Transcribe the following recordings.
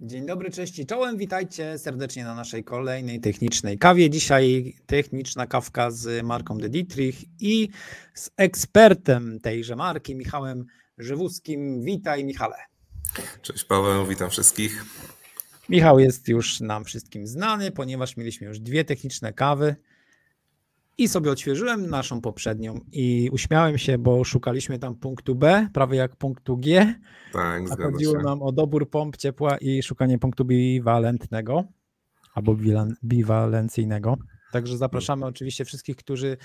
Dzień dobry, cześć i czołem. Witajcie serdecznie na naszej kolejnej technicznej kawie. Dzisiaj techniczna kawka z marką The Dietrich i z ekspertem tejże marki, Michałem Żywuskim. Witaj, Michale. Cześć Paweł, witam wszystkich. Michał jest już nam wszystkim znany, ponieważ mieliśmy już dwie techniczne kawy i sobie odświeżyłem naszą poprzednią i uśmiałem się, bo szukaliśmy tam punktu B, prawie jak punktu G. Tak, a chodziło nam o dobór pomp ciepła i szukanie punktu biwalentnego albo biwalencyjnego. Także zapraszamy oczywiście wszystkich, którzy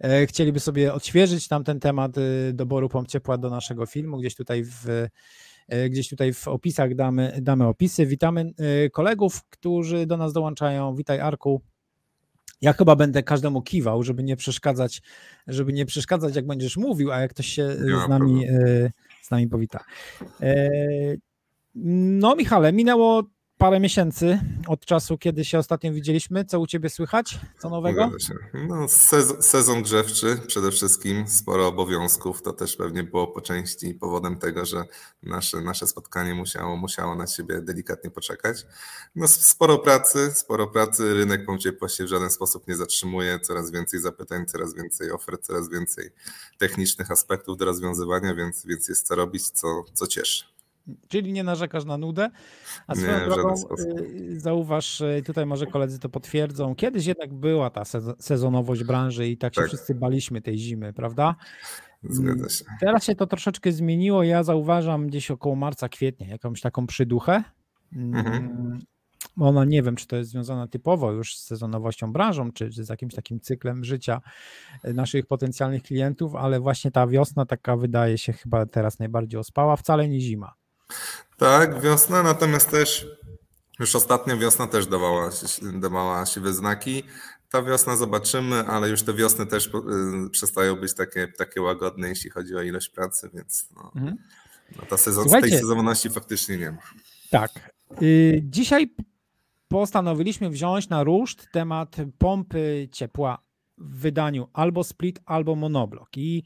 e, chcieliby sobie odświeżyć tam ten temat e, doboru pomp ciepła do naszego filmu. Gdzieś tutaj w, e, gdzieś tutaj w opisach damy, damy opisy. Witamy kolegów, którzy do nas dołączają. Witaj Arku. Ja chyba będę każdemu kiwał, żeby nie przeszkadzać, żeby nie przeszkadzać, jak będziesz mówił, a jak ktoś się z nami, e, z nami powita. E, no, Michale, minęło parę miesięcy od czasu, kiedy się ostatnio widzieliśmy. Co u ciebie słychać? Co nowego? No, sezon, sezon grzewczy przede wszystkim, sporo obowiązków. To też pewnie było po części powodem tego, że nasze, nasze spotkanie musiało, musiało na siebie delikatnie poczekać. No, sporo pracy, sporo pracy. Rynek pomp ciepła się w żaden sposób nie zatrzymuje. Coraz więcej zapytań, coraz więcej ofert, coraz więcej technicznych aspektów do rozwiązywania, więc, więc jest co robić, co, co cieszy. Czyli nie narzekasz na nudę. A swoją nie, drogą y, zauważ, y, tutaj może koledzy to potwierdzą, kiedyś jednak była ta sezonowość branży i tak się tak. wszyscy baliśmy tej zimy, prawda? Zgadza się. Teraz się to troszeczkę zmieniło. Ja zauważam gdzieś około marca, kwietnia jakąś taką przyduchę. Mhm. Mm, ona nie wiem, czy to jest związane typowo już z sezonowością branżą, czy, czy z jakimś takim cyklem życia naszych potencjalnych klientów, ale właśnie ta wiosna taka wydaje się chyba teraz najbardziej ospała, wcale nie zima. Tak, wiosna, natomiast też już ostatnia wiosna też dawała, dawała siwe znaki. Ta wiosna zobaczymy, ale już te wiosny też y, przestają być takie, takie łagodne, jeśli chodzi o ilość pracy, więc no, mhm. no ta sezon, tej sezonowości faktycznie nie ma. Tak. Y, dzisiaj postanowiliśmy wziąć na ruszt temat pompy ciepła w wydaniu albo split, albo monoblok. I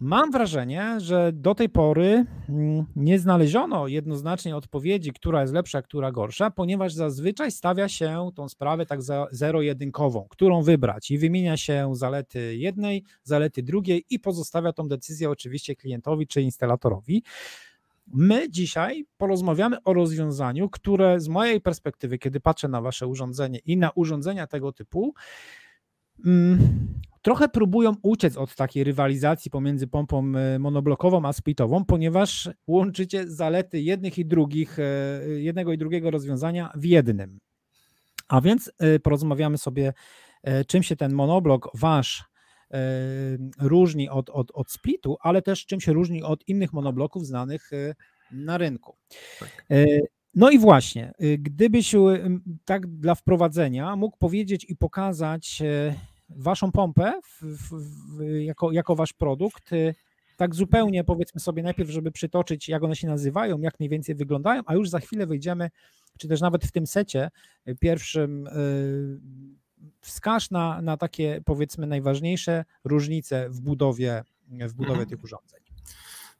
Mam wrażenie, że do tej pory mm, nie znaleziono jednoznacznie odpowiedzi, która jest lepsza, która gorsza, ponieważ zazwyczaj stawia się tą sprawę tak zero-jedynkową, którą wybrać i wymienia się zalety jednej, zalety drugiej i pozostawia tą decyzję oczywiście klientowi czy instalatorowi. My dzisiaj porozmawiamy o rozwiązaniu, które z mojej perspektywy, kiedy patrzę na Wasze urządzenie i na urządzenia tego typu, mm, trochę próbują uciec od takiej rywalizacji pomiędzy pompą e, monoblokową a splitową, ponieważ łączycie zalety jednych i drugich, e, jednego i drugiego rozwiązania w jednym. A więc e, porozmawiamy sobie, czym się ten monoblok wasz różni od, od, od splitu, ale też czym się różni od innych monobloków znanych na rynku. Tak. No i właśnie, gdybyś tak dla wprowadzenia mógł powiedzieć i pokazać, waszą pompę w, w, w, jako, jako wasz produkt, y, tak zupełnie powiedzmy sobie najpierw, żeby przytoczyć, jak one się nazywają, jak mniej więcej wyglądają, a już za chwilę wyjdziemy, czy też nawet w tym secie y, pierwszym yy, wskaż na, na takie powiedzmy najważniejsze różnice w budowie, w budowie mhm. tych urządzeń.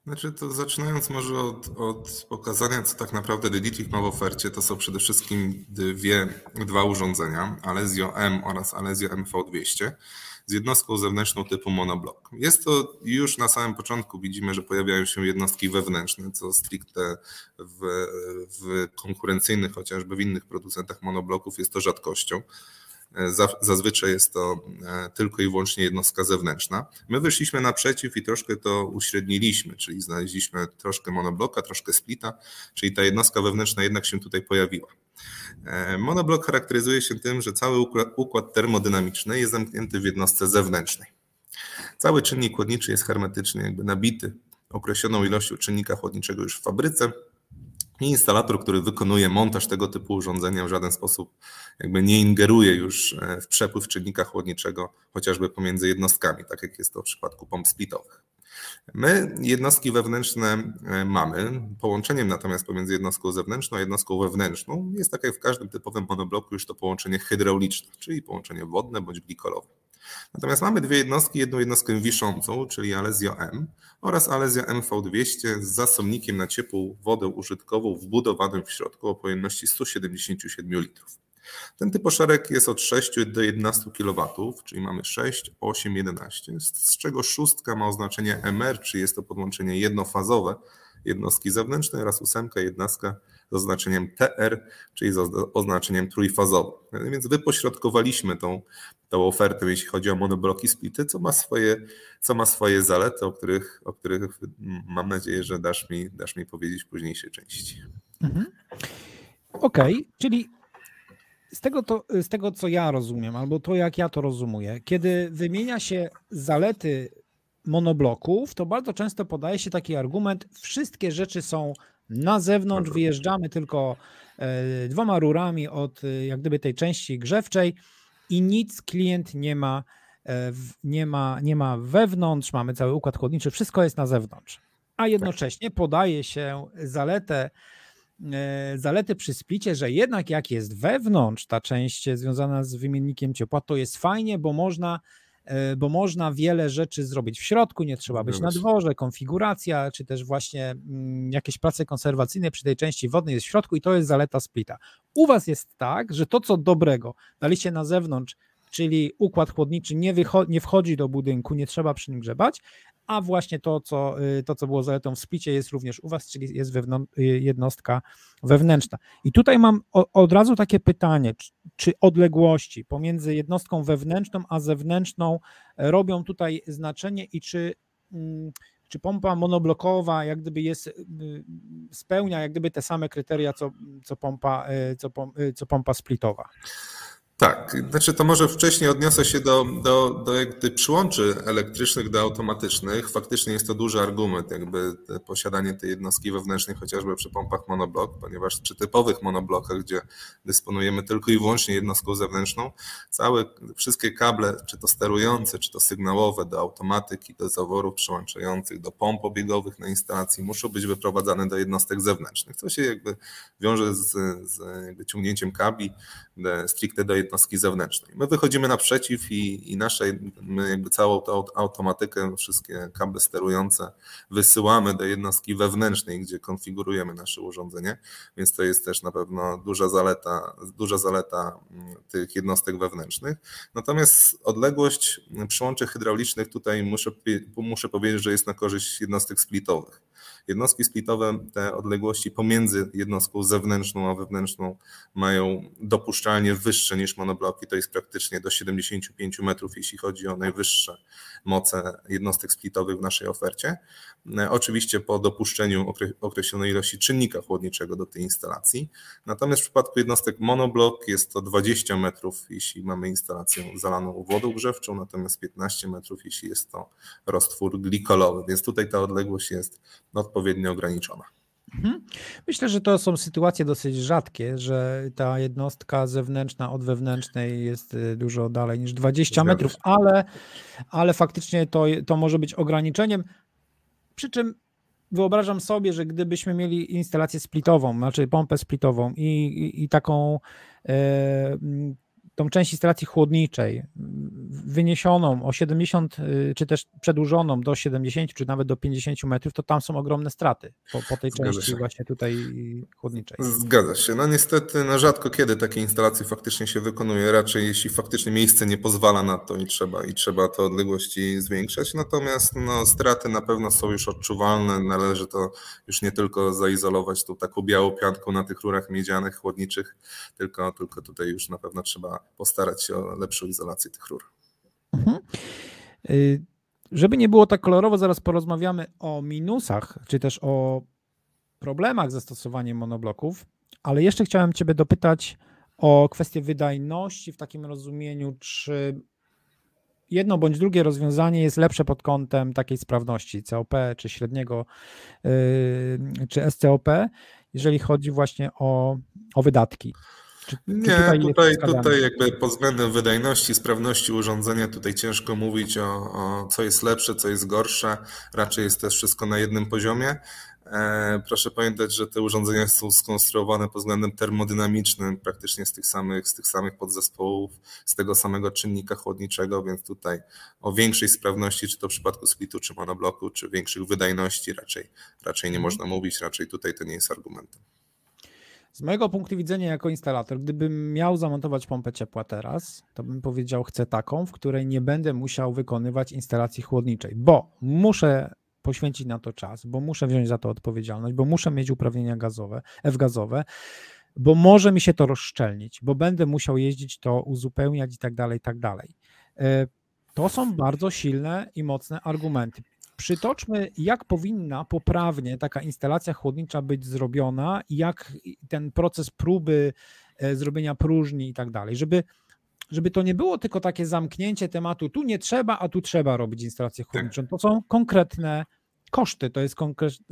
Znaczy, to zaczynając może od, od pokazania, co tak naprawdę Dedicik ma w ofercie, to są przede wszystkim dwie, dwa urządzenia, Alesio M oraz Alesio MV200 z jednostką zewnętrzną typu monoblock. Jest to już na samym początku widzimy, że pojawiają się jednostki wewnętrzne, co stricte w, w konkurencyjnych, chociażby w innych producentach monobloków jest to rzadkością. Zazwyczaj jest to e, tylko i wyłącznie jednostka zewnętrzna. My wyszliśmy naprzeciw i troszkę to uśredniliśmy, czyli znaleźliśmy troszkę monobloka, troszkę splita, czyli ta jednostka wewnętrzna jednak się tutaj pojawiła. E, monoblok charakteryzuje się tym, że cały układ termodynamiczny jest zamknięty w jednostce zewnętrznej. Cały czynnik chłodniczy jest hermetycznie jakby nabity określoną ilością czynnika chłodniczego już w fabryce, i instalator, który wykonuje montaż tego typu urządzenia w żaden sposób jakby nie ingeruje już e, w przepływ czynnika chłodniczego, chociażby pomiędzy jednostkami, tak jak jest to w przypadku pomp splitowych. My jednostki wewnętrzne e, mamy, połączeniem natomiast pomiędzy jednostką zewnętrzną a jednostką wewnętrzną jest tak jak w każdym typowym monobloku już to połączenie hydrauliczne, czyli połączenie wodne bądź glikolowe. Natomiast mamy dwie jednostki, jedną jednostkę wiszącą, czyli Alezio M oraz Alezja MV200 z zasobnikiem na ciepłą wodę użytkową wbudowanym w środku o pojemności 177 litrów. Ten typ oszerek jest od 6 do 11 kW, czyli mamy 6, 8, 11, z czego szóstka ma oznaczenie MR, czyli jest to podłączenie jednofazowe jednostki zewnętrznej oraz ósemka, jednostka z oznaczeniem TR, czyli z oznaczeniem trójfazowym. Więc wypośrodkowaliśmy tą, tą ofertę, jeśli chodzi o monobloki splity, co ma swoje, co ma swoje zalety, o których, o których mam nadzieję, że dasz mi, dasz mi powiedzieć w późniejszej części. Mhm. Okej, okay, czyli z tego, to, z tego, co ja rozumiem, albo to, jak ja to rozumuję, kiedy wymienia się zalety monobloków, to bardzo często podaje się taki argument, wszystkie rzeczy są na zewnątrz, wyjeżdżamy tylko e, dwoma rurami od e, jak gdyby tej części grzewczej i nic klient nie ma, e, nie ma, nie ma wewnątrz, mamy cały układ chłodniczy, wszystko jest na zewnątrz. A jednocześnie podaje się zaletę zalety przy splicie, że jednak jak jest wewnątrz ta część związana z wymiennikiem ciepła, to jest fajnie, bo można bo można wiele rzeczy zrobić w środku, nie trzeba być na dworze, konfiguracja, czy też właśnie mm, jakieś prace konserwacyjne przy tej części wodnej jest w środku i to jest zaleta splita. U Was jest tak, że to co dobrego daliście na zewnątrz, czyli układ chłodniczy nie, nie wchodzi do budynku, nie trzeba przy nim grzebać, a właśnie to co, y, to, co było zaletą w splicie jest również u Was, czyli jest y, jednostka wewnętrzna. I tutaj mam od razu takie pytanie, czy, czy odległości pomiędzy jednostką wewnętrzną a zewnętrzną e, robią tutaj znaczenie i czy mm, czy pompa monoblokowa jak gdyby jest, y, spełnia jak gdyby te same kryteria, co, co, pompa, co, co pompa splitowa? Tak, znaczy to może wcześniej odniosę się do, do, do jakby przyłączy elektrycznych do automatycznych. Faktycznie jest to duży argument, jakby posiadanie tej jednostki wewnętrznej, chociażby przy pompach monoblok, ponieważ przy typowych monoblokach, gdzie dysponujemy tylko i wyłącznie jednostką zewnętrzną, całe, wszystkie kable, czy to sterujące, czy to sygnałowe do automatyki, do zaworów przyłączających, do pomp obiegowych na instalacji muszą być wyprowadzane do jednostek zewnętrznych, co się jakby wiąże z, z jakby ciągnięciem kabli stricte do jednostki zewnętrznej. My wychodzimy naprzeciw i, i nasze, jakby całą tą automatykę, wszystkie kable sterujące wysyłamy do jednostki wewnętrznej, gdzie konfigurujemy nasze urządzenie, więc to jest też na pewno duża zaleta, duża zaleta mm, tych jednostek wewnętrznych. Natomiast odległość przyłączy hydraulicznych tutaj muszę, muszę powiedzieć, że jest na korzyść jednostek splitowych. Jednostki splitowe, te odległości pomiędzy jednostką zewnętrzną a wewnętrzną mają dopuszczalnie wyższe niż monobloki, to jest praktycznie do 75 metrów, jeśli chodzi o najwyższe moce jednostek splitowych w naszej ofercie. Oczywiście po dopuszczeniu określonej ilości czynnika chłodniczego do tej instalacji. Natomiast w przypadku jednostek monoblok jest to 20 metrów, jeśli mamy instalację zalaną wodą grzewczą, natomiast 15 metrów, jeśli jest to roztwór glikolowy, więc tutaj ta odległość jest odpowiednio ograniczona. Mhm. Myślę, że to są sytuacje dosyć rzadkie, że ta jednostka zewnętrzna od wewnętrznej jest y, dużo dalej niż 20 metrów, ale, ale faktycznie to, to może być ograniczeniem. Przy czym wyobrażam sobie, że gdybyśmy mieli instalację splitową, znaczy pompę splitową i, i, i taką e, tą część instalacji chłodniczej wyniesioną o 70, y, czy też przedłużoną do 70, czy nawet do 50 metrów, to tam są ogromne straty po, po tej Zgadza części się. właśnie tutaj chłodniczej. Zgadza się. No niestety, no rzadko kiedy takie instalacje faktycznie się wykonuje, raczej jeśli faktycznie miejsce nie pozwala na to i trzeba, i trzeba te odległości zwiększać, natomiast no, straty na pewno są już odczuwalne, należy to już nie tylko zaizolować tą taką białą pianką na tych rurach miedzianych, chłodniczych, tylko, tylko tutaj już na pewno trzeba postarać się o lepszą izolację tych rur. Mhm. Y, żeby nie było tak kolorowo, zaraz porozmawiamy o minusach, czy też o problemach ze stosowaniem monobloków, ale jeszcze chciałem Ciebie dopytać o kwestię wydajności w takim rozumieniu, czy jedno bądź drugie rozwiązanie jest lepsze pod kątem takiej sprawności COP, czy średniego, yy, czy SCOP, jeżeli chodzi właśnie o, o wydatki. Czy, nie, tutaj, tutaj, tutaj jakby pod względem wydajności, sprawności urządzenia tutaj ciężko mówić o, o co jest lepsze, co jest gorsze. Raczej jest też wszystko na jednym poziomie. E, proszę pamiętać, że te urządzenia są skonstruowane pod względem termodynamicznym praktycznie z tych samych, z tych samych podzespołów, z tego samego czynnika chłodniczego, więc tutaj o większej sprawności, czy to w przypadku splitu, czy monobloku, czy większych wydajności raczej, raczej nie mhm. można mówić, raczej tutaj to nie jest argumentem. Z mojego punktu widzenia jako instalator, gdybym miał zamontować pompę ciepła teraz, to bym powiedział, chcę taką, w której nie będę musiał wykonywać instalacji chłodniczej, bo muszę poświęcić na to czas, bo muszę wziąć za to odpowiedzialność, bo muszę mieć uprawnienia gazowe, F-gazowe, bo może mi się to rozszczelnić, bo będę musiał jeździć to uzupełniać i tak dalej, i tak dalej. E, to są bardzo silne i mocne argumenty. Przytoczmy, jak powinna poprawnie taka instalacja chłodnicza być zrobiona, jak ten proces próby e, zrobienia próżni i tak dalej, żeby żeby to nie było tylko takie zamknięcie tematu, tu nie trzeba, a tu trzeba robić instalację tak. chłodniczą. To są konkretne koszty, to jest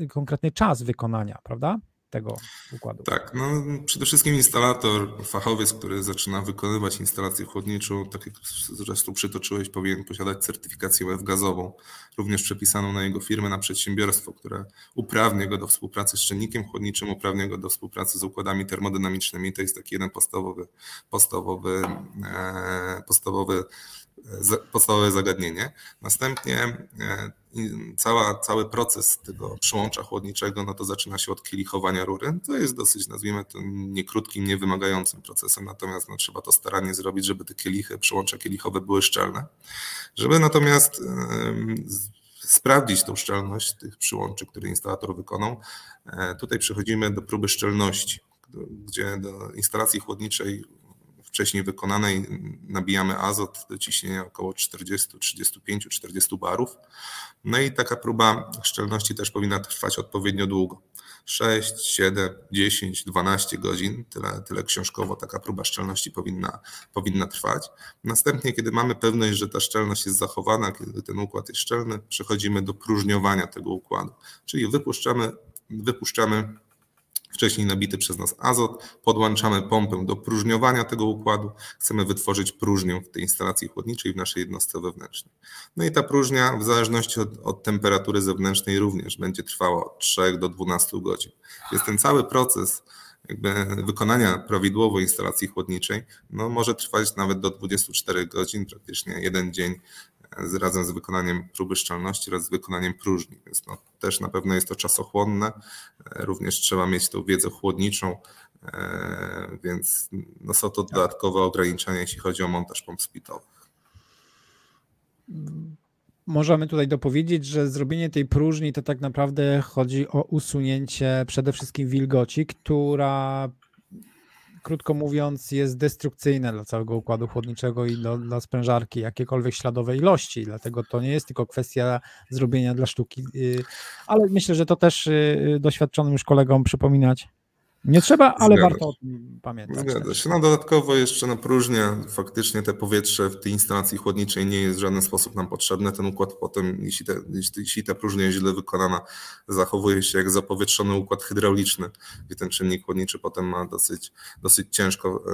konkretny czas wykonania, prawda? Tego układu. Tak, no przede wszystkim instalator, fachowiec, który zaczyna wykonywać instalację chłodniczą, tak jak zresztą przytoczyłeś, powinien posiadać certyfikację F-gazową, również przepisaną na jego firmę, na przedsiębiorstwo, które uprawnia go do współpracy z czynnikiem chłodniczym, uprawnia go do współpracy z układami termodynamicznymi. To jest taki jeden podstawowy, podstawowy, e, podstawowy podstawowe zagadnienie. Następnie e, cała, cały proces tego przyłącza chłodniczego, no to zaczyna się od kielichowania rury. To jest dosyć, nazwijmy to, niekrótkim, niewymagającym procesem, natomiast no, trzeba to starannie zrobić, żeby te kielichy, przyłącza kielichowe były szczelne. Żeby natomiast sprawdzić tą szczelność tych przyłączy, które instalator wykonał, e, tutaj przechodzimy do próby szczelności, gdzie do instalacji chłodniczej wcześniej wykonanej nabijamy azot do ciśnienia około 40, 35, 40 barów. No i taka próba szczelności też powinna trwać odpowiednio długo. 6, 7, 10, 12 godzin, tyle, tyle książkowo taka próba szczelności powinna, powinna trwać. Następnie, kiedy mamy pewność, że ta szczelność jest zachowana, kiedy ten układ jest szczelny, przechodzimy do próżniowania tego układu, czyli wypuszczamy, wypuszczamy wcześniej nabity przez nas azot, podłączamy pompę do próżniowania tego układu, chcemy wytworzyć próżnię w tej instalacji chłodniczej w naszej jednostce wewnętrznej. No i ta próżnia w zależności od, od temperatury zewnętrznej również będzie trwała od 3 do 12 godzin. Jest ten cały proces wykonania prawidłowo instalacji chłodniczej no, może trwać nawet do 24 godzin, praktycznie jeden dzień razem z wykonaniem próby szczelności oraz z wykonaniem próżni, więc no, też na pewno jest to czasochłonne. Również trzeba mieć tą wiedzę chłodniczą, e, więc no, są to dodatkowe ograniczenia, jeśli chodzi o montaż pomp splitowych. Możemy tutaj dopowiedzieć, że zrobienie tej próżni to tak naprawdę chodzi o usunięcie przede wszystkim wilgoci, która krótko mówiąc, jest destrukcyjne dla całego układu chłodniczego i do, dla sprężarki jakiekolwiek śladowe ilości. Dlatego to nie jest tylko kwestia zrobienia dla sztuki, y, ale myślę, że to też y, doświadczonym już kolegom przypominać nie trzeba, ale Zgadza warto o tym pamiętać. Zgadza się. No dodatkowo jeszcze na próżnię faktycznie te powietrze w tej instalacji chłodniczej nie jest w żaden sposób nam potrzebne. Ten układ potem, jeśli, te, jeśli ta próżnia jest źle wykonana, zachowuje się jak zapowietrzony układ hydrauliczny, gdzie ten czynnik chłodniczy potem ma dosyć, dosyć ciężko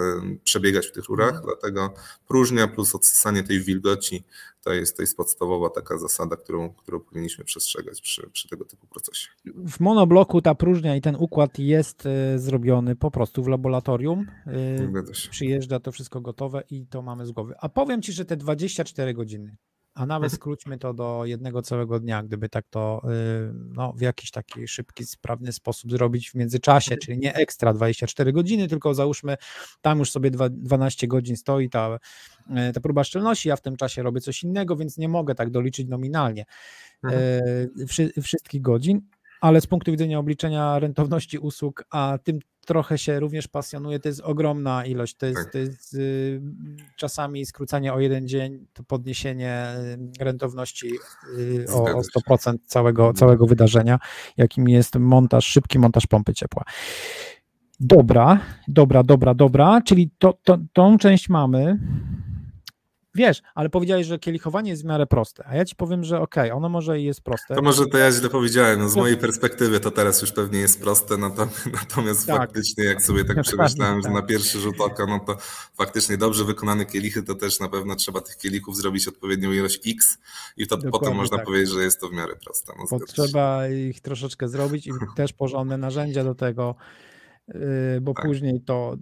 przebiegać w tych rurach, mhm. dlatego próżnia plus odsysanie tej wilgoci to jest, to jest podstawowa taka zasada, którą, którą powinniśmy przestrzegać przy, przy tego typu procesie. W monobloku ta próżnia i ten układ jest e, zrobiony po prostu w laboratorium. E, przyjeżdża to wszystko gotowe i to mamy z głowy. A powiem Ci, że te 24 godziny, a nawet skróćmy to do jednego całego dnia, gdyby tak to y, no, w jakiś taki szybki, sprawny sposób zrobić w międzyczasie, czyli nie ekstra 24 godziny, tylko załóżmy, tam już sobie 12 godzin stoi ta, y, ta próba szczelności, ja w tym czasie robię coś innego, więc nie mogę tak doliczyć nominalnie mhm. Y, wszystkich godzin, ale z punktu widzenia obliczenia rentowności usług, a tym trochę się również pasjonuje, to jest ogromna ilość, to jest, tak. to jest y, czasami skrócenie o jeden dzień, to podniesienie y, rentowności y, o, o 100% całego, mhm. całego wydarzenia, jakim jest montaż, szybki montaż pompy ciepła. Dobra, dobra, dobra, dobra, czyli to, to, tą część mamy. Wiesz, ale powiedziałeś, że kielichowanie jest w miarę proste, a ja ci powiem, że okej, okay, ono może i jest proste. To może to ja źle powiedziałem, no z mojej perspektywy to teraz już pewnie jest proste, natomiast tak. faktycznie jak sobie tak przemyślałem, tak. że na pierwszy rzut oka, no to faktycznie dobrze wykonane kielichy, to też na pewno trzeba tych kielichów zrobić odpowiednią ilość X i to Dokładnie potem można tak. powiedzieć, że jest to w miarę proste. No, Potrzeba ich troszeczkę zrobić i też porządne narzędzia do tego, y, bo tak. później to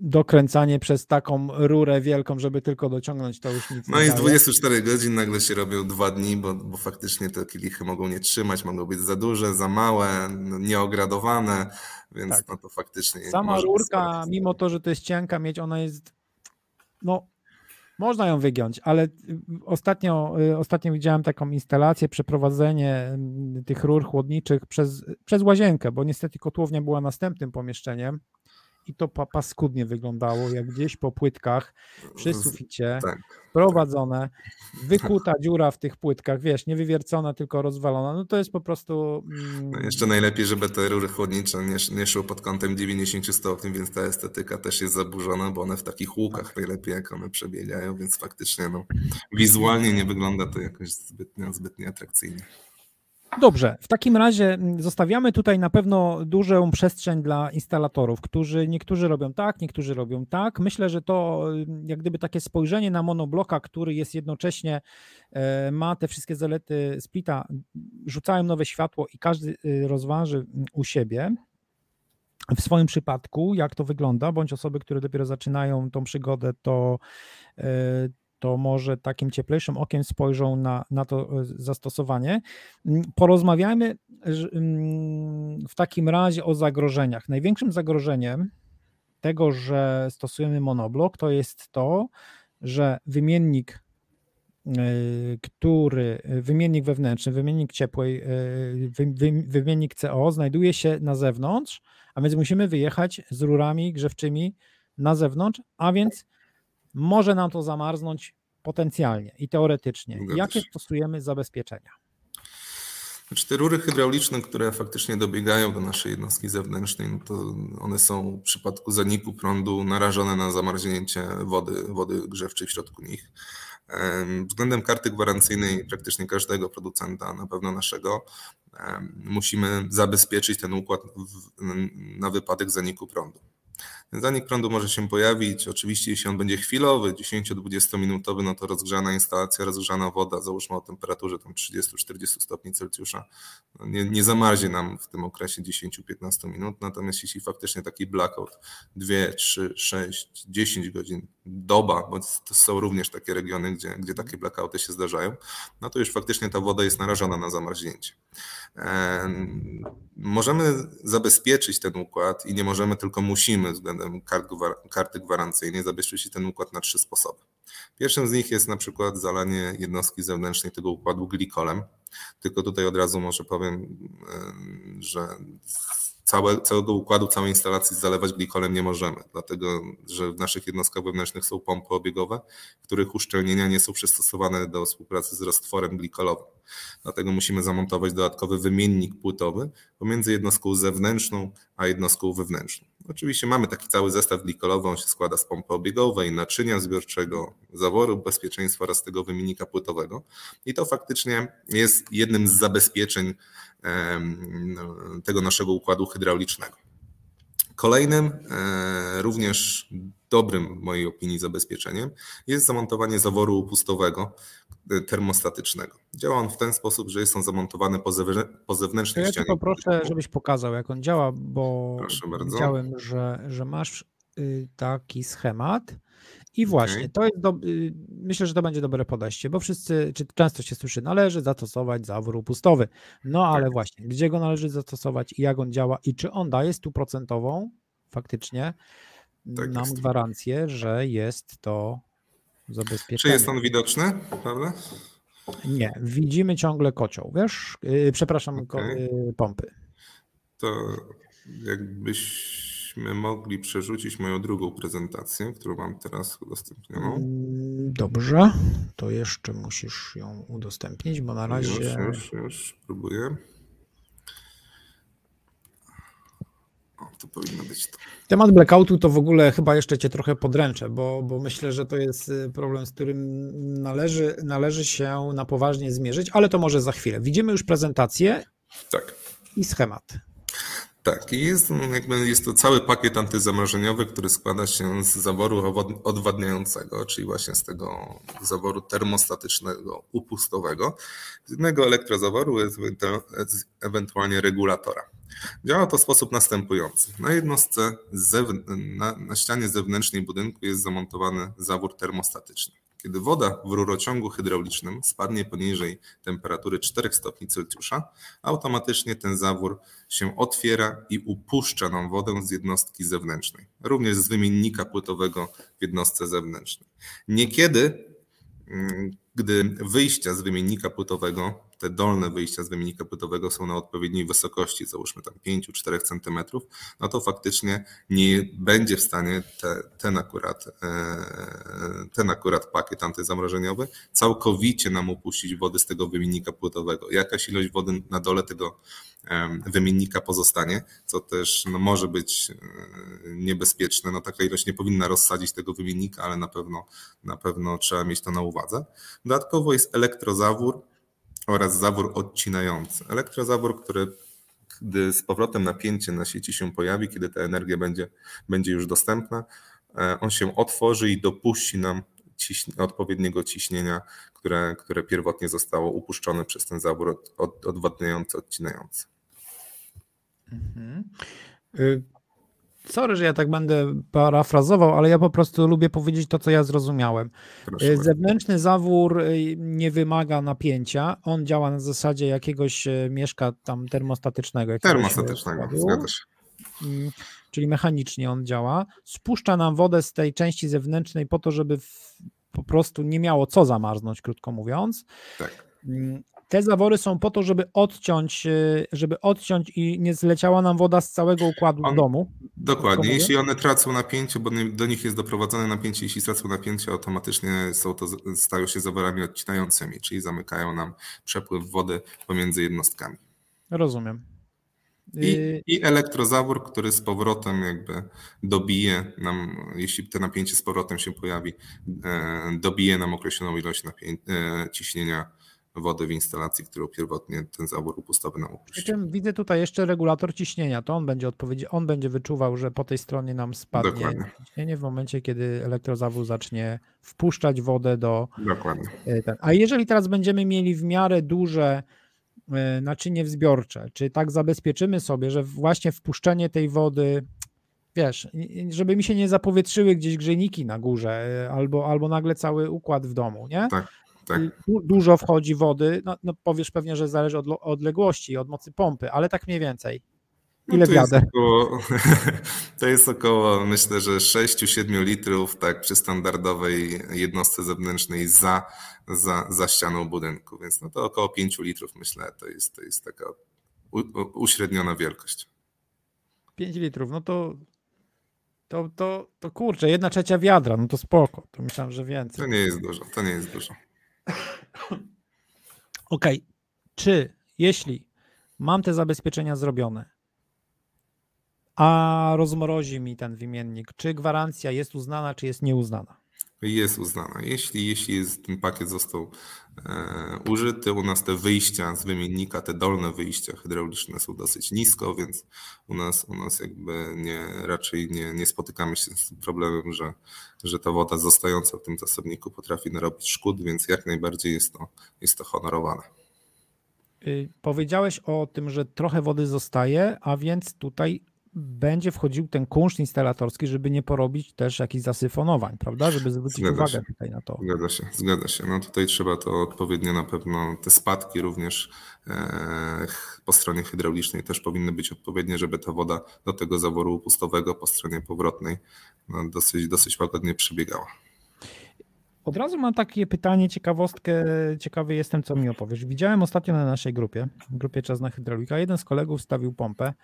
dokręcanie przez taką rurę wielką, żeby tylko dociągnąć, to już nic no i z 24 godzin nagle się robią dwa dni, bo, bo faktycznie te kielichy mogą nie trzymać, mogą być za duże, za małe, no, nieogradowane, więc tak. no to faktycznie... Sama rurka, mimo to, że to jest cienka mieć, ona jest, no można ją wygiąć, ale ostatnio, ostatnio widziałem taką instalację, przeprowadzenie mm, tych rur chłodniczych przez, przez łazienkę, bo niestety kotłownia była następnym pomieszczeniem i to paskudnie wyglądało, jak gdzieś po płytkach przy suficie, tak, prowadzone, wykuta dziura w tych płytkach, wiesz, nie wywiercona, tylko rozwalona, no to jest po prostu... Mm... No jeszcze najlepiej, żeby te rury chłodnicze nie, nie szły pod kątem 90 stopni, więc ta estetyka też jest zaburzona, bo one w takich łukach najlepiej, jak one przebiegają, więc faktycznie no, wizualnie nie wygląda to jakoś zbytnio, zbytnio atrakcyjnie. Dobrze, w takim razie mm, zostawiamy tutaj na pewno dużą przestrzeń dla instalatorów, którzy niektórzy robią tak, niektórzy robią tak. Myślę, że to mm, jak gdyby takie spojrzenie na monobloka, który jest jednocześnie, e, ma te wszystkie zalety splita, rzucają nowe światło i każdy y, rozważy mm, u siebie w swoim przypadku, jak to wygląda, bądź osoby, które dopiero zaczynają tą przygodę, to e, to może takim cieplejszym okiem spojrzą na, na to e, zastosowanie. Mm, porozmawiajmy mm, w takim razie o zagrożeniach. Największym zagrożeniem tego, że stosujemy monoblok, to jest to, że wymiennik, e, który, wymiennik wewnętrzny, wymiennik ciepłej, e, wymiennik CO znajduje się na zewnątrz, a więc musimy wyjechać z rurami grzewczymi na zewnątrz, a więc może nam to zamarznąć potencjalnie i teoretycznie. Jakie stosujemy zabezpieczenia? Znaczy te rury hydrauliczne, które faktycznie dobiegają do naszej jednostki zewnętrznej, no to one są w przypadku zaniku prądu narażone na zamarznięcie wody, wody grzewczej w środku nich. Względem karty gwarancyjnej praktycznie każdego producenta, na pewno naszego, musimy zabezpieczyć ten układ na wypadek zaniku prądu. Zanik prądu może się pojawić, oczywiście jeśli on będzie chwilowy, 10-20 minutowy, no to rozgrzana instalacja, rozgrzana woda, załóżmy o temperaturze tam 30-40 stopni Celsjusza, no nie, nie zamarznie nam w tym okresie 10-15 minut, natomiast jeśli faktycznie taki blackout 2, 3, 6, 10 godzin, doba, bo to są również takie regiony, gdzie, gdzie takie blackouty się zdarzają, no to już faktycznie ta woda jest narażona na zamarznięcie. Możemy zabezpieczyć ten układ i nie możemy, tylko musimy względem karty gwarancyjnej zabezpieczyć ten układ na trzy sposoby. Pierwszym z nich jest na przykład zalanie jednostki zewnętrznej tego układu glikolem. Tylko tutaj od razu może powiem, że całe, całego układu, całej instalacji zalewać glikolem nie możemy, dlatego że w naszych jednostkach wewnętrznych są pompy obiegowe, których uszczelnienia nie są przystosowane do współpracy z roztworem glikolowym. Dlatego musimy zamontować dodatkowy wymiennik płytowy pomiędzy jednostką zewnętrzną a jednostką wewnętrzną. Oczywiście mamy taki cały zestaw glikolowy, on się składa z pompy obiegowej, naczynia zbiorczego, zaworu bezpieczeństwa oraz tego wymiennika płytowego i to faktycznie jest jednym z zabezpieczeń tego naszego układu hydraulicznego. Kolejnym, e, również dobrym w mojej opinii zabezpieczeniem jest zamontowanie zaworu upustowego e, termostatycznego. Działa on w ten sposób, że jest on zamontowany po, zewnętrznej ja ścianie. Ja poproszę, żebyś pokazał jak on działa, bo widziałem, że, że masz y, taki schemat i właśnie, okay. to jest do, y, myślę, że to będzie dobre podejście, bo wszyscy, czy często się słyszy, należy zastosować zawór upustowy. No ale tak. właśnie, gdzie go należy zastosować i jak on działa i czy on daje stuprocentową faktycznie tak nam jest. gwarancję, że jest to zabezpieczone. Czy jest on widoczny, prawda? Nie, widzimy ciągle kocioł, wiesz? Yy, przepraszam, okay. pompy. To jakbyś byśmy mogli przerzucić moją drugą prezentację, którą mam teraz udostępnioną. Mm, dobrze, to jeszcze musisz ją udostępnić, bo na razie. Już, już, już, próbuję. O, to powinno być to. Temat blackoutu to w ogóle chyba jeszcze cię trochę podręczę, bo, bo myślę, że to jest y, problem, z którym należy, należy się na poważnie zmierzyć, ale to może za chwilę. Widzimy już prezentację tak. i schemat. Tak, i jest, jakby jest to cały pakiet antyzamrożeniowy, który składa się z zaworu odwadniającego, czyli właśnie z tego zaworu termostatycznego, upustowego, z jednego elektrozaworu, ewentualnie regulatora. Działa to w sposób następujący. Na jednostce na, na ścianie zewnętrznej budynku jest zamontowany zawór termostatyczny. Kiedy woda w rurociągu hydraulicznym spadnie poniżej temperatury 4 stopni Celsjusza, automatycznie ten zawór się otwiera i upuszcza nam wodę z jednostki zewnętrznej, również z wymiennika płytowego w jednostce zewnętrznej. Niekiedy, mm, gdy wyjścia z wymiennika płytowego te dolne wyjścia z wymiennika płytowego są na odpowiedniej wysokości, załóżmy tam 5-4 cm, no to faktycznie nie będzie w stanie te, ten, akurat, e, ten akurat pakiet antyzamrożeniowy całkowicie nam upuścić wody z tego wymiennika płytowego. Jakaś ilość wody na dole tego wymiennika pozostanie, co też no, może być e, niebezpieczne. No, taka ilość nie powinna rozsadzić tego wymiennika, ale na pewno, na pewno trzeba mieć to na uwadze. Dodatkowo jest elektrozawór, oraz zawór odcinający. Elektrozawór, który gdy z powrotem napięcie na sieci się pojawi, kiedy ta energia będzie, będzie już dostępna, e, on się otworzy i dopuści nam odpowiedniego ciśnienia, które, które pierwotnie zostało upuszczone przez ten zawór od, od, odwadniający, odcinający. Mhm. Y, Sorry, że ja tak będę parafrazował, ale ja po prostu lubię powiedzieć to, co ja zrozumiałem. Proszę Zewnętrzny zawór y, nie wymaga napięcia. On działa na zasadzie jakiegoś y, mieszka tam termostatycznego. Termostatycznego, zgadza się. Mm, czyli mechanicznie on działa. Spuszcza nam wodę z tej części zewnętrznej po to, żeby po prostu nie miało co zamarznąć, krótko mówiąc. Tak. Te zawory są po to, żeby odciąć, y, żeby odciąć i nie zleciała nam woda z całego układu On, domu. Dokładnie. Jeśli one tracą napięcie, bo do nich jest doprowadzone napięcie, jeśli tracą napięcie, automatycznie są to, stają się zaworami odcinającymi, czyli zamykają nam przepływ wody pomiędzy jednostkami. Rozumiem. I, y- I elektrozawór, który z powrotem jakby dobije nam, jeśli to napięcie z powrotem się pojawi, e, dobije nam określoną ilość napię- e, ciśnienia wody w instalacji, którą pierwotnie ten zawór upustowy nam upuścił. Widzę tutaj jeszcze regulator ciśnienia, to on będzie odpowiedzi, on będzie wyczuwał, że po tej stronie nam spadnie Dokładnie. ciśnienie w momencie, kiedy elektrozawór zacznie wpuszczać wodę do... Dokładnie. E, A jeżeli teraz będziemy mieli w miarę duże e, naczynie wzbiorcze, czy tak zabezpieczymy sobie, że właśnie wpuszczenie tej wody wiesz, żeby mi się nie zapowietrzyły gdzieś grzejniki na górze e, albo, albo nagle cały układ w domu, nie? Tak tak. dużo wchodzi wody, no, no, powiesz pewnie, że zależy od odległości, od mocy pompy, ale tak mniej więcej. No Ile no to wiader? Jest około, to jest około, myślę, że 6-7 litrów tak przy standardowej jednostce zewnętrznej za, za, za ścianą budynku, więc no to około 5 litrów myślę, to jest, to jest taka u, uśredniona wielkość. 5 litrów, no to to, to, to kurczę, jedna trzecia wiadra, no to spoko. To myślałem, że więcej. To nie jest dużo, to nie jest dużo. OK, czy jeśli mam te zabezpieczenia zrobione, a rozmrozi mi ten wymiennik, czy gwarancja jest uznana, czy jest nieuznana? Jest uznana. Jeśli, jeśli ten pakiet został e, użyty, u nas te wyjścia z wymiennika, te dolne wyjścia hydrauliczne są dosyć nisko, więc u nas, u nas jakby nie, raczej nie, nie spotykamy się z problemem, że, że ta woda zostająca w tym zasobniku potrafi narobić szkód, więc jak najbardziej jest to, jest to honorowane. Y, powiedziałeś o tym, że trochę wody zostaje, a więc tutaj będzie wchodził ten kunszt instalatorski, żeby nie porobić też jakichś zasyfonowań, prawda? Żeby zwrócić zgadza uwagę się. tutaj na to. Zgadza się, zgadza się. No tutaj trzeba to odpowiednio na pewno, te spadki również e, po stronie hydraulicznej też powinny być odpowiednie, żeby ta woda do tego zaworu upustowego po stronie powrotnej no, dosyć, dosyć łagodnie przebiegała. Od razu mam takie pytanie, ciekawostkę, ciekawy jestem, co mi opowiesz. Widziałem ostatnio na naszej grupie, grupie Czasna Hydraulika, jeden z kolegów stawił pompę,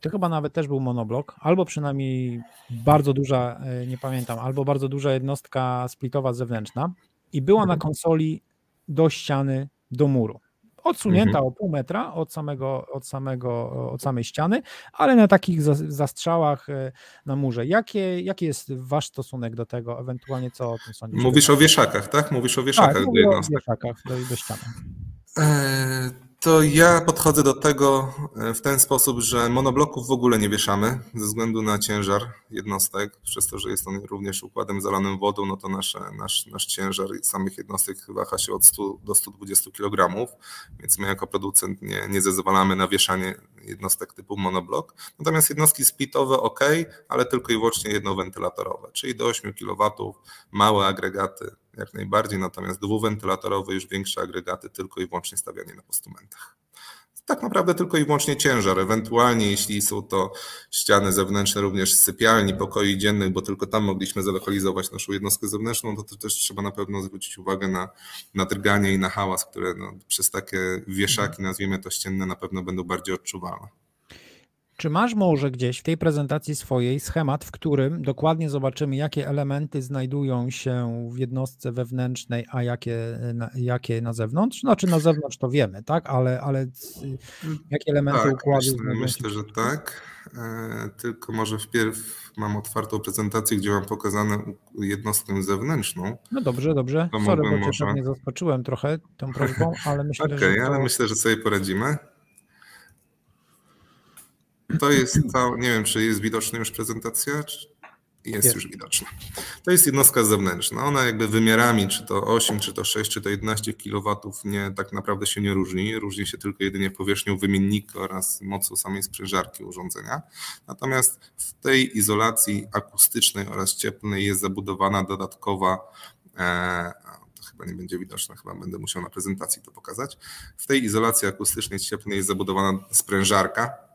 to chyba nawet też był monoblok, albo przynajmniej bardzo duża, e, nie pamiętam, albo bardzo duża jednostka splitowa zewnętrzna i była na mhm. konsoli do ściany, do muru. odsunięta mhm. o pół metra od, samego, od, samego, od samej ściany, ale na takich zastrzałach e, na murze. Jakie, jaki jest wasz stosunek do tego, ewentualnie co o tym sądzicie? Mówisz o wieszakach, tak? Mówisz o wieszakach tak, do jednostek. o wieszakach do, do ściany. E, to ja podchodzę do tego e, w ten sposób, że monobloków w ogóle nie wieszamy ze względu na ciężar jednostek. Przez to, że jest on również układem zalanym wodą, no to nasze, nasz, nasz ciężar samych jednostek waha się od 100 do 120 kg, więc my jako producent nie, nie zezwalamy na wieszanie jednostek typu monoblok. Natomiast jednostki splitowe ok, ale tylko i wyłącznie jednowentylatorowe, czyli do 8 kW, małe agregaty jak najbardziej, natomiast dwuwentylatorowe, już większe agregaty, tylko i wyłącznie stawianie na postumentach. Tak naprawdę tylko i wyłącznie ciężar, ewentualnie jeśli są to ściany zewnętrzne również sypialni, pokoi dziennych, bo tylko tam mogliśmy zlokalizować naszą jednostkę zewnętrzną, to, to też trzeba na pewno zwrócić uwagę na, na drganie i na hałas, które no, przez takie wieszaki, nazwijmy to ścienne, na pewno będą bardziej odczuwalne. Czy masz może gdzieś w tej prezentacji swojej schemat, w którym dokładnie zobaczymy, jakie elementy znajdują się w jednostce wewnętrznej, a jakie na, jakie na zewnątrz? Znaczy na zewnątrz to wiemy, tak? Ale, ale jakie elementy tak, układu myślę, myślę, że tak. E, tylko może wpierw mam otwartą prezentację, gdzie mam pokazane jednostkę zewnętrzną. No dobrze, dobrze. Sorry, bo może... cię pewnie zaskoczyłem trochę tą prośbą, ale myślę, okay, że... Okej, to... ale myślę, że sobie poradzimy. To jest ta, nie wiem, czy jest widoczna już prezentacja, czy jest, jest, już widoczna. To jest jednostka zewnętrzna. Ona jakby wymiarami, czy to 8, czy to 6, czy to 11 kW, nie, tak naprawdę się nie różni. Różni się tylko jedynie powierzchnią wymiennika oraz mocą samej sprężarki urządzenia. Natomiast w tej izolacji akustycznej oraz cieplnej jest zabudowana dodatkowa e, chyba nie będzie widoczna, chyba będę musiał na prezentacji to pokazać. W tej izolacji akustycznej cieplnej jest zabudowana sprężarka,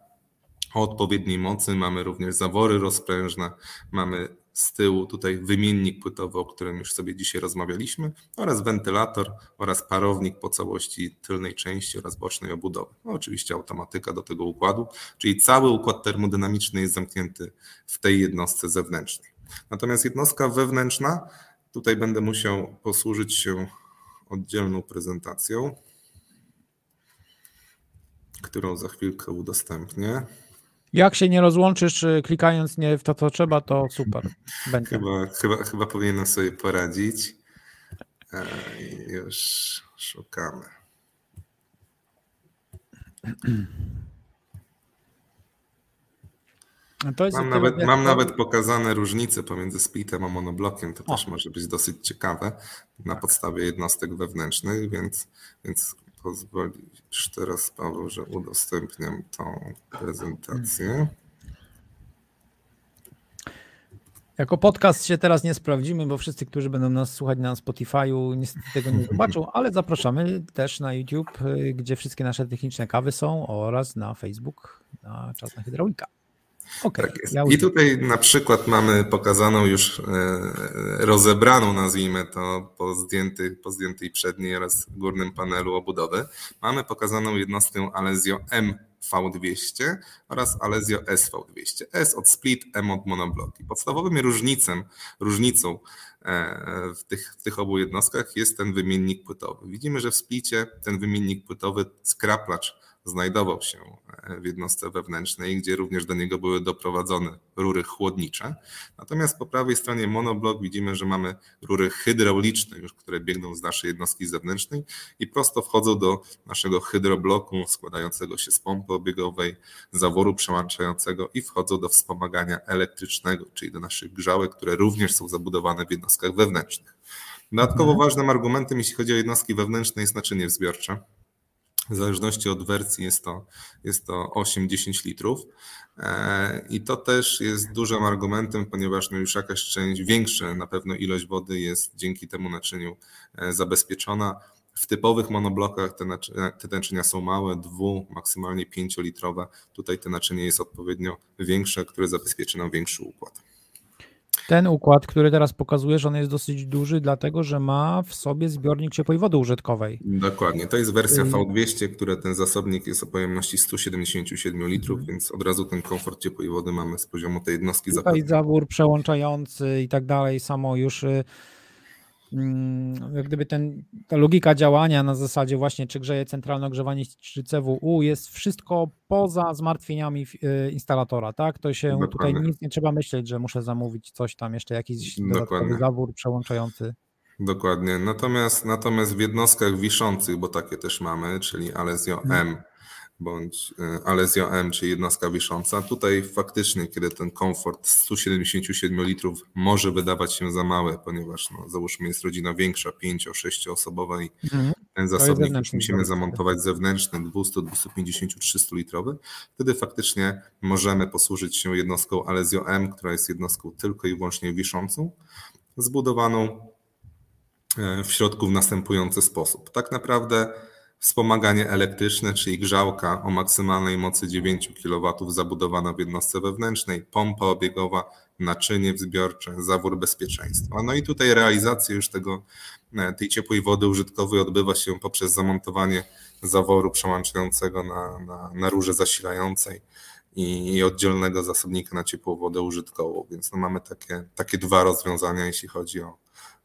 o odpowiedniej mocy. Mamy również zawory rozprężne, mamy z tyłu tutaj wymiennik płytowy, o którym już sobie dzisiaj rozmawialiśmy, oraz wentylator oraz parownik po całości tylnej części oraz bocznej obudowy. No, oczywiście automatyka do tego układu, czyli cały układ termodynamiczny jest zamknięty w tej jednostce zewnętrznej. Natomiast jednostka wewnętrzna, tutaj będę musiał posłużyć się oddzielną prezentacją, którą za chwilkę udostępnię. Jak się nie rozłączysz, y, klikając nie w to, co trzeba, to super. Będzie. Chyba, chyba, chyba powinienem sobie poradzić. E, już szukamy. mam, nawet, mam nawet pokazane różnice pomiędzy splitem a monoblokiem. To o. też może być dosyć ciekawe na podstawie jednostek wewnętrznych, więc, więc pozwolisz teraz, Paweł, że udostępniam tą prezentację. Jako podcast się teraz nie sprawdzimy, bo wszyscy, którzy będą nas słuchać na Spotify'u, niestety tego nie zobaczą, ale zapraszamy też na YouTube, gdzie wszystkie nasze techniczne kawy są oraz na Facebook na Czas na Hydraulika. Okay, tak ja I tutaj na przykład mamy pokazaną już e, rozebraną, nazwijmy to, po, zdjęty, po zdjętej przedniej oraz górnym panelu obudowy. Mamy pokazaną jednostkę Alesio MV200 oraz Alesio SV200. S od split, M od monobloki. Podstawowym różnicem, różnicą e, w tych, w tych obu jednostkach jest ten wymiennik płytowy. Widzimy, że w splicie ten wymiennik płytowy skraplacz znajdował się e, w jednostce wewnętrznej, gdzie również do niego były doprowadzone rury chłodnicze. Natomiast po prawej stronie monoblok widzimy, że mamy rury hydrauliczne, już które biegną z naszej jednostki zewnętrznej i prosto wchodzą do naszego hydrobloku składającego się z pompy obiegowej, zaworu przełączającego i wchodzą do wspomagania elektrycznego, czyli do naszych grzałek, które również są zabudowane w jednostkach wewnętrznych. Dodatkowo mhm. ważnym argumentem, jeśli chodzi o jednostki wewnętrzne, jest naczynie zbiorcze. W zależności od wersji jest to, jest to 8-10 litrów. E, I to też jest dużym argumentem, ponieważ no już jakaś część, większa na pewno ilość wody jest dzięki temu naczyniu e, zabezpieczona. W typowych monoblokach te, naczynia, te naczynia są małe, dwu, maksymalnie pięciolitrowe. Tutaj te naczynie jest odpowiednio większe, które zabezpieczy nam większy układ. Ten układ, który teraz pokazujesz, on jest dosyć duży, dlatego że ma w sobie zbiornik ciepłej wody użytkowej. Dokładnie. To jest wersja V200, która ten zasobnik jest o pojemności 177 litrów, mhm. więc od razu ten komfort ciepłej wody mamy z poziomu tej jednostki Tutaj zawór przełączający i tak dalej, samo już y, mm, jak gdyby ten, ta logika działania na zasadzie właśnie czy grzeje centralne ogrzewanie czy CWU jest wszystko poza zmartwieniami y, instalatora, tak? To się Dokładnie. tutaj nic nie trzeba myśleć, że muszę zamówić coś tam jeszcze, jakiś dodatkowy zawór przełączający. Dokładnie. Natomiast, natomiast w jednostkach wiszących, bo takie też mamy, czyli Alesio hmm. M, bądź e, Alesio M, czyli jednostka wisząca. Tutaj faktycznie, kiedy ten komfort 177 litrów może wydawać się za małe, ponieważ no, załóżmy jest rodzina większa, 5-6 osobowa i mhm. ten zasobnik już musimy zamontować zewnętrzny 200, 250, 300 litrowy, wtedy faktycznie możemy posłużyć się jednostką Alesio M, która jest jednostką tylko i wyłącznie wiszącą, zbudowaną e, w środku w następujący sposób. Tak naprawdę Wspomaganie elektryczne, czyli grzałka o maksymalnej mocy 9 kW zabudowana w jednostce wewnętrznej, pompa obiegowa, naczynie wzbiorcze, zawór bezpieczeństwa. No i tutaj realizacja już tego, e, tej ciepłej wody użytkowej odbywa się poprzez zamontowanie zaworu przełączającego na, na, na rurze zasilającej i, i oddzielnego zasobnika na ciepłą wodę użytkową. Więc no mamy takie, takie dwa rozwiązania, jeśli chodzi o,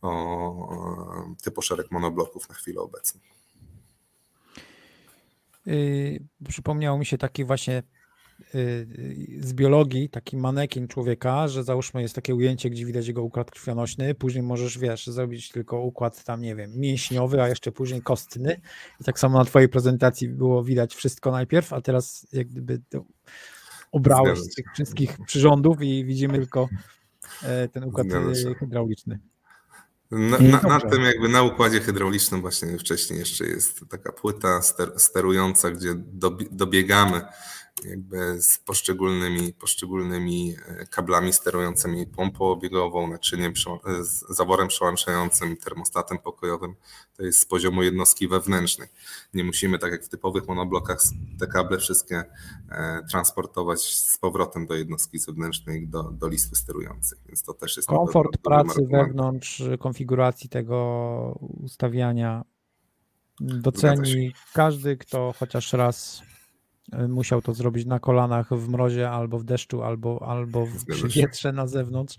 o, o typoszereg monobloków na chwilę obecną. Yy, przypomniało mi się taki właśnie yy, z biologii, taki manekin człowieka, że załóżmy jest takie ujęcie, gdzie widać jego układ krwionośny, później możesz, wiesz, zrobić tylko układ tam, nie wiem, mięśniowy, a jeszcze później kostny. I tak samo na twojej prezentacji było widać wszystko najpierw, a teraz jak gdyby obrałeś z tych wszystkich przyrządów i widzimy tylko e, ten układ e, hydrauliczny. Na, na, na, tym jakby na układzie hydraulicznym właśnie wcześniej jeszcze jest taka płyta ster, sterująca, gdzie dobiegamy jakby z poszczególnymi, poszczególnymi e, kablami sterującymi pompą obiegową, naczyniem, e, z zaworem przełączającym, termostatem pokojowym. To jest z poziomu jednostki wewnętrznej. Nie musimy, tak jak w typowych monoblokach, te kable wszystkie e, transportować z powrotem do jednostki zewnętrznej, do, do listy sterującej. Więc to też jest komfort pracy wewnątrz konfiguracji tego ustawiania doceni każdy, kto chociaż raz musiał to zrobić na kolanach w mrozie albo w deszczu, albo, albo w przy wietrze na zewnątrz,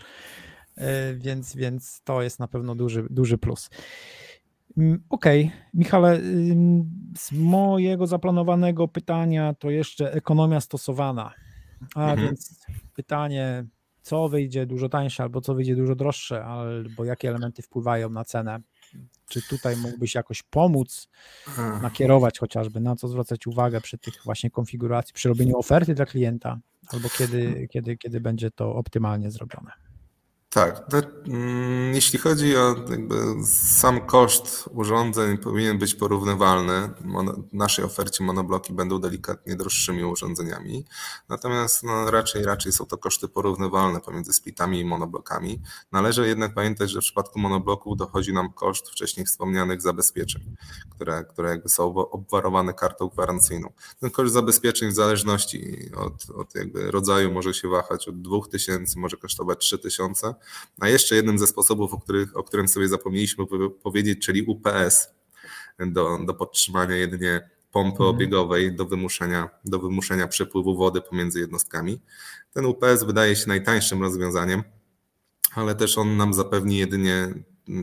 e, więc, więc to jest na pewno duży, duży plus. Mm, okej, okay. Michale, z mojego zaplanowanego pytania to jeszcze ekonomia stosowana. A mhm. więc pytanie, co wyjdzie dużo tańsze, albo co wyjdzie dużo droższe, albo jakie elementy wpływają na cenę czy tutaj mógłbyś jakoś pomóc, nakierować chociażby, na co zwracać uwagę przy tych właśnie konfiguracji, przy robieniu oferty dla klienta, albo kiedy, kiedy, kiedy będzie to optymalnie zrobione? Tak. Mm, jeśli chodzi o sam koszt urządzeń, powinien być porównywalny. W naszej ofercie monobloki będą delikatnie droższymi urządzeniami, natomiast no, raczej, raczej są to koszty porównywalne pomiędzy splitami i monoblokami. Należy jednak pamiętać, że w przypadku monobloków dochodzi nam koszt wcześniej wspomnianych zabezpieczeń, które, które jakby są obwarowane kartą gwarancyjną. Ten koszt zabezpieczeń w zależności od, od jakby rodzaju może się wahać od 2000, może kosztować 3000 a jeszcze jednym ze sposobów, o, których, o którym sobie zapomnieliśmy powiedzieć, czyli UPS do, do podtrzymania jedynie pompy mhm. obiegowej do wymuszenia, do wymuszenia przepływu wody pomiędzy jednostkami. Ten UPS wydaje się najtańszym rozwiązaniem, ale też on nam zapewni jedynie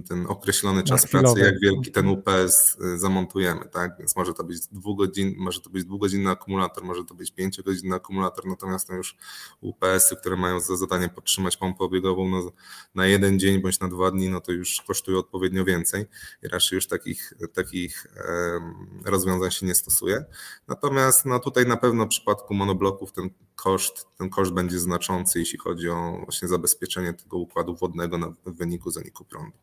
ten określony czas pracy, jak wielki ten UPS y, zamontujemy, tak? Więc może to być dwugodzin, może to być dwugodzinny akumulator, może to być pięciogodzinny akumulator, natomiast no już UPS-y, które mają za zadanie podtrzymać pompę obiegową no, na jeden dzień bądź na dwa dni, no to już kosztują odpowiednio więcej i raczej już takich, takich rozwiązań się nie stosuje. Natomiast no tutaj na pewno w przypadku monobloków ten koszt, ten koszt będzie znaczący, jeśli chodzi o właśnie zabezpieczenie tego układu wodnego na, w wyniku zaniku prądu.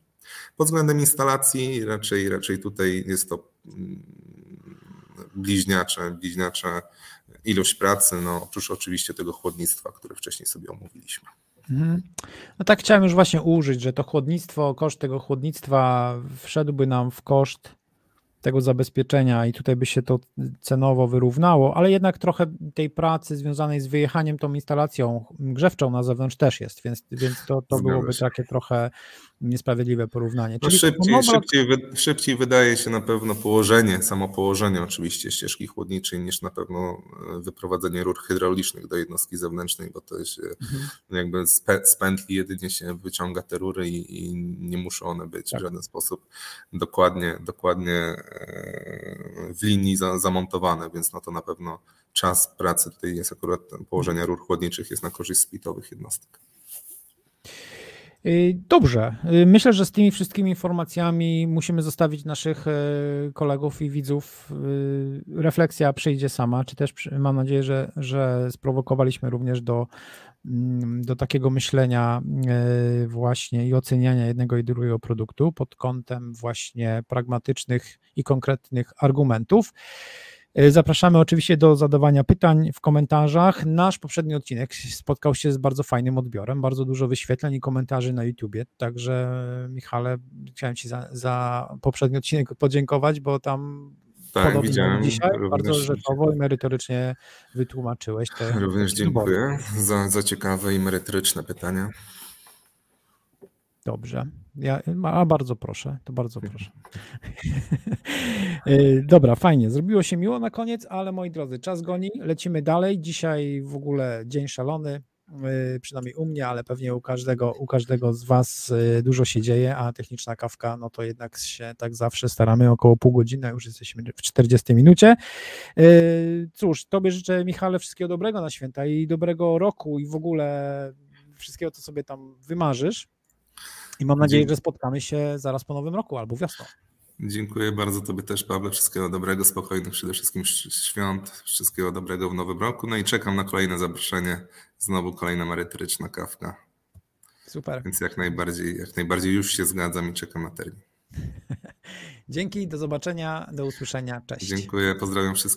Pod względem instalacji raczej, raczej tutaj jest to mm, bliźniacze, bliźniacza ilość pracy, no oprócz oczywiście tego chłodnictwa, które wcześniej sobie omówiliśmy. Mhm. No tak chciałem już właśnie użyć, że to chłodnictwo, koszt tego chłodnictwa wszedłby nam w koszt tego zabezpieczenia i tutaj by się to cenowo wyrównało, ale jednak trochę tej pracy związanej z wyjechaniem tą instalacją grzewczą na zewnątrz też jest, więc, więc to, to byłoby takie trochę niesprawiedliwe porównanie. No szybciej, szybciej, szybciej wydaje się na pewno położenie, samo położenie oczywiście ścieżki chłodniczej niż na pewno e, wyprowadzenie rur hydraulicznych do jednostki zewnętrznej, bo to jest mhm. jakby z pętli jedynie się wyciąga te rury i, i nie muszą one być tak. w żaden sposób dokładnie, dokładnie w linii za, zamontowane, więc no to na pewno czas pracy tutaj jest akurat położenia rur chłodniczych jest na korzyść splitowych jednostek. Y, dobrze. Y, myślę, że z tymi wszystkimi informacjami musimy zostawić naszych y, kolegów i widzów. Refleksja przyjdzie sama, czy też mam nadzieję, że, że sprowokowaliśmy również do, mm, do takiego myślenia właśnie i oceniania jednego i drugiego produktu pod kątem właśnie pragmatycznych i konkretnych argumentów. E, zapraszamy oczywiście do zadawania pytań w komentarzach. Nasz poprzedni odcinek spotkał się z bardzo fajnym odbiorem, bardzo dużo wyświetleń i komentarzy na YouTubie. Także, Michale, chciałem Ci za, za poprzedni odcinek podziękować, bo tam tak, widziałem. Dzisiaj bardzo rzeczowo i merytorycznie wytłumaczyłeś te. Również dziękuję za, za ciekawe i merytoryczne pytania. Dobrze. Ja, a bardzo proszę, to bardzo proszę. E, dobra, fajnie. Zrobiło się miło na koniec, ale moi drodzy, czas goni. Lecimy dalej. Dzisiaj w ogóle dzień szalony. E, przynajmniej u mnie, ale pewnie u każdego, u każdego z Was e, dużo się dzieje, a techniczna kawka, no to jednak się tak zawsze staramy około pół godziny, już jesteśmy w 40 minucie. Cóż, Tobie życzę, Michale, wszystkiego dobrego na święta i dobrego roku i w ogóle wszystkiego, co sobie tam wymarzysz. I mam nadzieję, że spotkamy się zaraz po nowym roku albo wiosną. Dziękuję bardzo Tobie też, Pawle. Wszystkiego dobrego, spokojnych przede wszystkim świąt, wszystkiego dobrego w nowym roku. No i czekam na kolejne zaproszenie. Znowu kolejna merytoryczna kawka. Super. Więc jak najbardziej, jak najbardziej już się zgadzam i czekam na termin. Dzięki, do zobaczenia, do usłyszenia. Cześć. Dziękuję, pozdrawiam wszystkich.